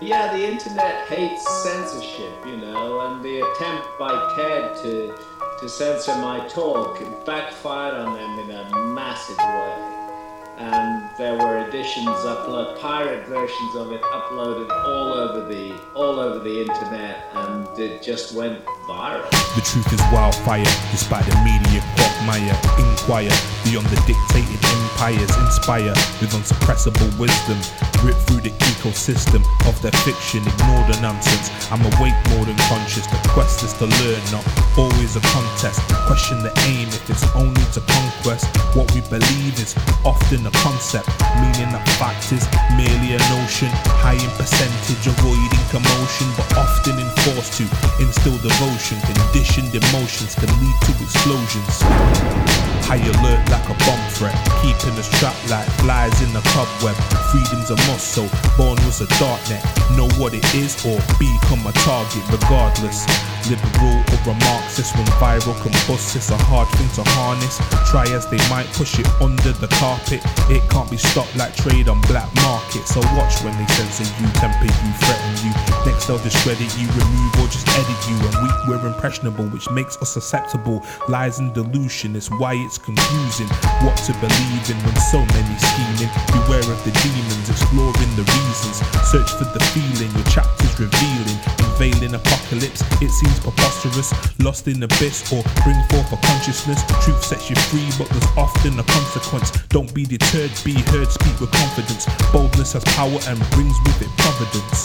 Yeah, the internet hates censorship, you know, and the attempt by TED to to censor my talk backfired on them in a massive way. And there were editions upload, pirate versions of it uploaded all over the all over the internet, and it just went. The truth is wildfire, despite the media quagmire. Inquire beyond the dictated empires, inspire with unsuppressible wisdom. Rip through the ecosystem of their fiction, ignore the nonsense. I'm awake more than conscious. The quest is to learn, not always a contest. Question the aim if it's only to conquest. What we believe is often a concept, meaning that fact is but often enforced to instill devotion. Conditioned emotions can lead to explosions. High alert like a bomb threat, keeping us trapped like flies in a cobweb. Freedom's a must, so born was a darknet. Know what it is or become a target regardless. Liberal or a Marxist when viral can bust, it's a hard thing to harness. Try as they might push it under the carpet. It can't be stopped like trade on black market. So watch when they censor you, temper you, threaten you. They'll discredit you, remove or just edit you. And we, we're impressionable, which makes us susceptible. Lies and delusion is why it's confusing what to believe in when so many scheming. Beware of the demons, exploring the reasons. Search for the feeling, your chapters revealing. Unveiling apocalypse, it seems preposterous. Lost in abyss or bring forth a consciousness. Truth sets you free, but there's often a consequence. Don't be deterred, be heard, speak with confidence. Boldness has power and brings with it providence.